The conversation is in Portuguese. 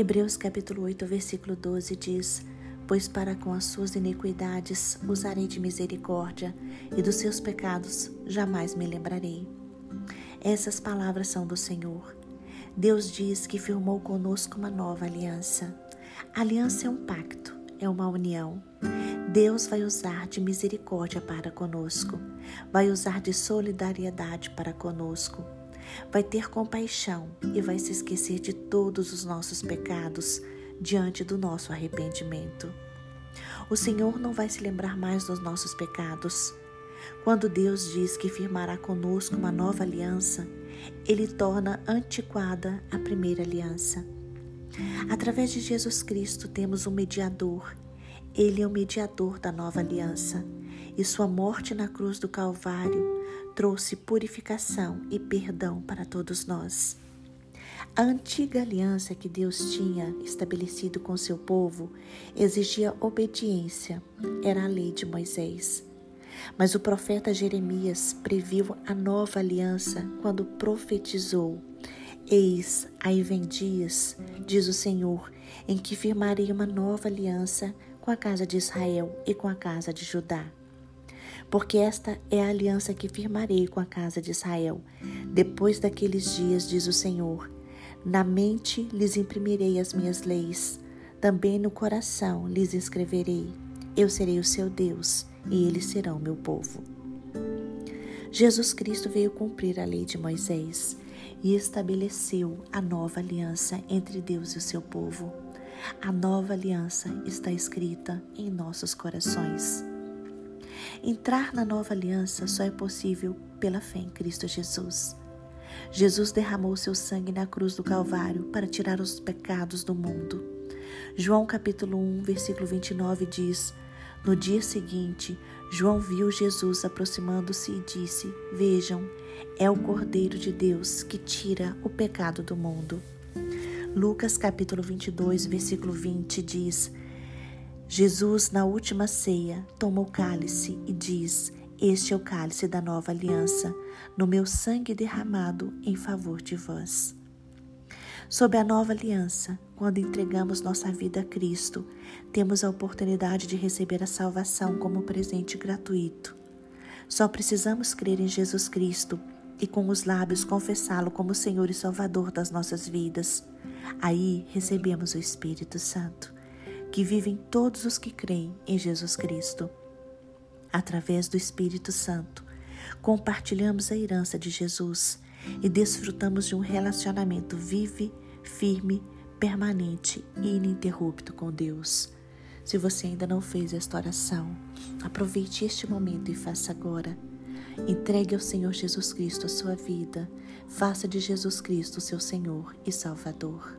Hebreus capítulo 8, versículo 12 diz: Pois para com as suas iniquidades usarei de misericórdia, e dos seus pecados jamais me lembrarei. Essas palavras são do Senhor. Deus diz que firmou conosco uma nova aliança. Aliança é um pacto, é uma união. Deus vai usar de misericórdia para conosco, vai usar de solidariedade para conosco vai ter compaixão e vai se esquecer de todos os nossos pecados diante do nosso arrependimento. O Senhor não vai se lembrar mais dos nossos pecados. Quando Deus diz que firmará conosco uma nova aliança, Ele torna antiquada a primeira aliança. Através de Jesus Cristo temos um mediador. Ele é o mediador da nova aliança e sua morte na cruz do Calvário trouxe purificação e perdão para todos nós. A antiga aliança que Deus tinha estabelecido com seu povo exigia obediência, era a lei de Moisés. Mas o profeta Jeremias previu a nova aliança quando profetizou: Eis, aí vem dias, diz o Senhor, em que firmarei uma nova aliança com a casa de Israel e com a casa de Judá porque esta é a aliança que firmarei com a casa de Israel. Depois daqueles dias, diz o Senhor, na mente lhes imprimirei as minhas leis, também no coração lhes escreverei. Eu serei o seu Deus e eles serão meu povo. Jesus Cristo veio cumprir a lei de Moisés e estabeleceu a nova aliança entre Deus e o seu povo. A nova aliança está escrita em nossos corações. Entrar na nova aliança só é possível pela fé em Cristo Jesus. Jesus derramou seu sangue na cruz do Calvário para tirar os pecados do mundo. João capítulo 1, versículo 29 diz: No dia seguinte, João viu Jesus aproximando-se e disse: Vejam, é o Cordeiro de Deus que tira o pecado do mundo. Lucas capítulo 22, versículo 20 diz: Jesus, na última ceia, toma o cálice e diz: Este é o cálice da nova aliança, no meu sangue derramado em favor de vós. Sob a nova aliança, quando entregamos nossa vida a Cristo, temos a oportunidade de receber a salvação como presente gratuito. Só precisamos crer em Jesus Cristo e com os lábios confessá-lo como Senhor e Salvador das nossas vidas. Aí recebemos o Espírito Santo que vivem todos os que creem em Jesus Cristo. Através do Espírito Santo, compartilhamos a herança de Jesus e desfrutamos de um relacionamento vive, firme, permanente e ininterrupto com Deus. Se você ainda não fez esta oração, aproveite este momento e faça agora. Entregue ao Senhor Jesus Cristo a sua vida. Faça de Jesus Cristo seu Senhor e Salvador.